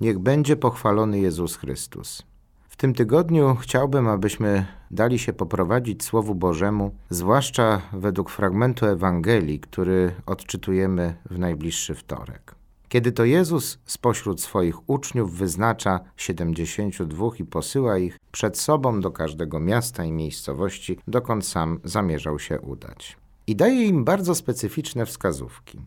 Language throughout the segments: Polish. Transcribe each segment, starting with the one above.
Niech będzie pochwalony Jezus Chrystus. W tym tygodniu chciałbym, abyśmy dali się poprowadzić Słowu Bożemu, zwłaszcza według fragmentu Ewangelii, który odczytujemy w najbliższy wtorek. Kiedy to Jezus spośród swoich uczniów wyznacza 72 i posyła ich przed sobą do każdego miasta i miejscowości, dokąd sam zamierzał się udać. I daje im bardzo specyficzne wskazówki.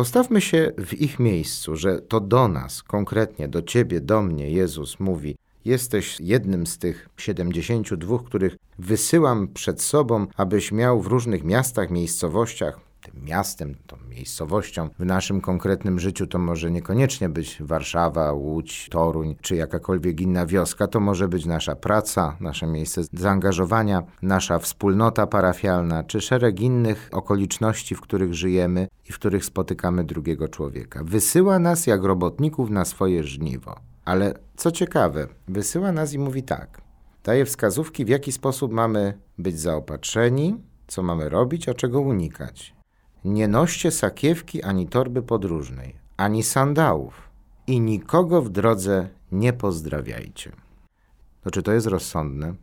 Postawmy się w ich miejscu, że to do nas, konkretnie do ciebie, do mnie, Jezus mówi: Jesteś jednym z tych 72, których wysyłam przed sobą, abyś miał w różnych miastach, miejscowościach, tym miastem, tą miejscowością w naszym konkretnym życiu to może niekoniecznie być Warszawa, Łódź, Toruń czy jakakolwiek inna wioska. To może być nasza praca, nasze miejsce zaangażowania, nasza wspólnota parafialna czy szereg innych okoliczności, w których żyjemy i w których spotykamy drugiego człowieka. Wysyła nas jak robotników na swoje żniwo. Ale co ciekawe, wysyła nas i mówi tak. Daje wskazówki, w jaki sposób mamy być zaopatrzeni, co mamy robić, a czego unikać. Nie noście sakiewki ani torby podróżnej, ani sandałów i nikogo w drodze nie pozdrawiajcie. No czy to jest rozsądne?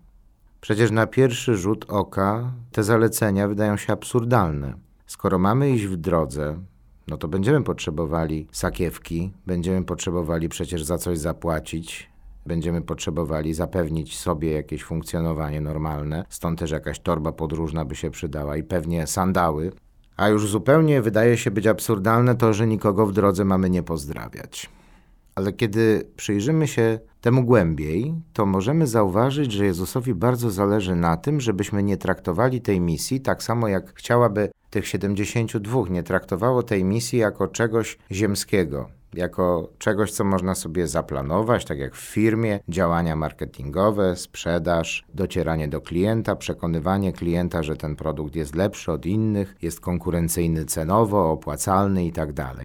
Przecież na pierwszy rzut oka te zalecenia wydają się absurdalne. Skoro mamy iść w drodze, no to będziemy potrzebowali sakiewki, będziemy potrzebowali przecież za coś zapłacić, będziemy potrzebowali zapewnić sobie jakieś funkcjonowanie normalne, stąd też jakaś torba podróżna by się przydała i pewnie sandały, a już zupełnie wydaje się być absurdalne to, że nikogo w drodze mamy nie pozdrawiać. Ale kiedy przyjrzymy się temu głębiej, to możemy zauważyć, że Jezusowi bardzo zależy na tym, żebyśmy nie traktowali tej misji tak samo jak chciałaby tych 72 nie traktowało tej misji jako czegoś ziemskiego, jako czegoś, co można sobie zaplanować, tak jak w firmie, działania marketingowe, sprzedaż, docieranie do klienta, przekonywanie klienta, że ten produkt jest lepszy od innych, jest konkurencyjny cenowo, opłacalny itd. Tak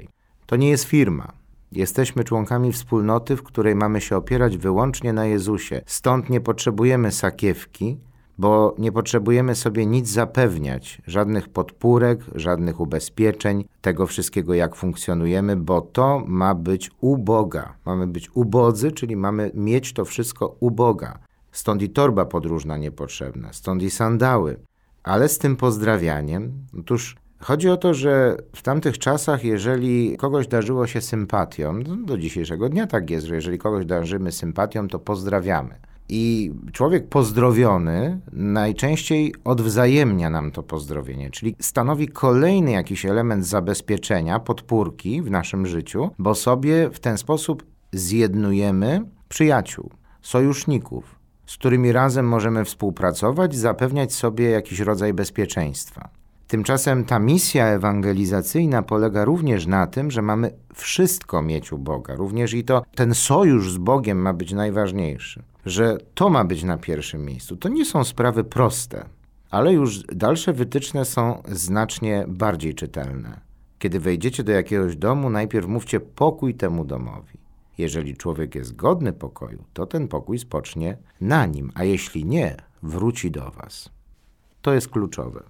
to nie jest firma. Jesteśmy członkami wspólnoty, w której mamy się opierać wyłącznie na Jezusie. Stąd nie potrzebujemy sakiewki, bo nie potrzebujemy sobie nic zapewniać, żadnych podpórek, żadnych ubezpieczeń, tego wszystkiego, jak funkcjonujemy, bo to ma być u Boga. Mamy być ubodzy, czyli mamy mieć to wszystko u Boga. Stąd i torba podróżna niepotrzebna, stąd i sandały. Ale z tym pozdrawianiem, otóż chodzi o to, że w tamtych czasach, jeżeli kogoś darzyło się sympatią, do dzisiejszego dnia tak jest, że jeżeli kogoś darzymy sympatią, to pozdrawiamy. I człowiek pozdrowiony najczęściej odwzajemnia nam to pozdrowienie, czyli stanowi kolejny jakiś element zabezpieczenia, podpórki w naszym życiu, bo sobie w ten sposób zjednujemy przyjaciół, sojuszników, z którymi razem możemy współpracować, zapewniać sobie jakiś rodzaj bezpieczeństwa. Tymczasem ta misja ewangelizacyjna polega również na tym, że mamy wszystko mieć u Boga, również i to ten sojusz z Bogiem ma być najważniejszy, że to ma być na pierwszym miejscu. To nie są sprawy proste, ale już dalsze wytyczne są znacznie bardziej czytelne. Kiedy wejdziecie do jakiegoś domu, najpierw mówcie pokój temu domowi. Jeżeli człowiek jest godny pokoju, to ten pokój spocznie na nim, a jeśli nie, wróci do Was. To jest kluczowe.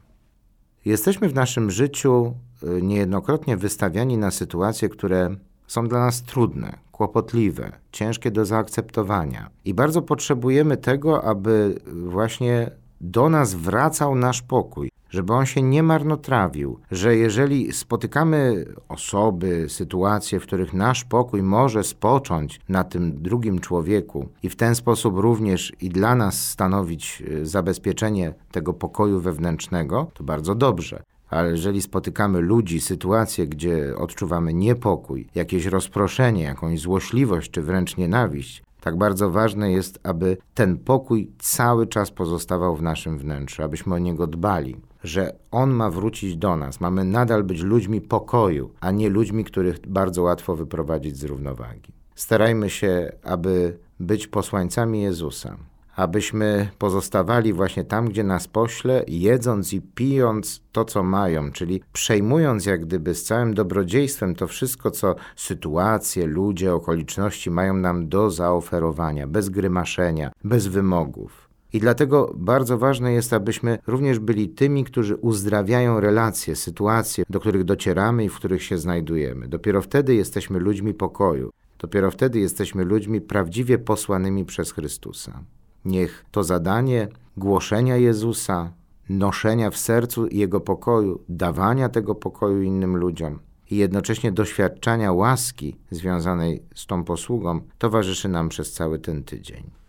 Jesteśmy w naszym życiu y, niejednokrotnie wystawiani na sytuacje, które są dla nas trudne, kłopotliwe, ciężkie do zaakceptowania. I bardzo potrzebujemy tego, aby właśnie do nas wracał nasz pokój, żeby on się nie marnotrawił, że jeżeli spotykamy osoby, sytuacje, w których nasz pokój może spocząć na tym drugim człowieku i w ten sposób również i dla nas stanowić y, zabezpieczenie tego pokoju wewnętrznego, to bardzo dobrze. Ale jeżeli spotykamy ludzi, sytuacje, gdzie odczuwamy niepokój, jakieś rozproszenie, jakąś złośliwość czy wręcz nienawiść, tak bardzo ważne jest, aby ten pokój cały czas pozostawał w naszym wnętrzu, abyśmy o niego dbali, że on ma wrócić do nas. Mamy nadal być ludźmi pokoju, a nie ludźmi, których bardzo łatwo wyprowadzić z równowagi. Starajmy się, aby być posłańcami Jezusa, abyśmy pozostawali właśnie tam, gdzie nas pośle, jedząc i pijąc to, co mają, czyli przejmując jak gdyby z całym dobrodziejstwem to wszystko, co sytuacje, ludzie, okoliczności mają nam do zaoferowania, bez grymaszenia, bez wymogów. I dlatego bardzo ważne jest, abyśmy również byli tymi, którzy uzdrawiają relacje, sytuacje, do których docieramy i w których się znajdujemy. Dopiero wtedy jesteśmy ludźmi pokoju. Dopiero wtedy jesteśmy ludźmi prawdziwie posłanymi przez Chrystusa. Niech to zadanie głoszenia Jezusa, noszenia w sercu Jego pokoju, dawania tego pokoju innym ludziom i jednocześnie doświadczania łaski związanej z tą posługą towarzyszy nam przez cały ten tydzień.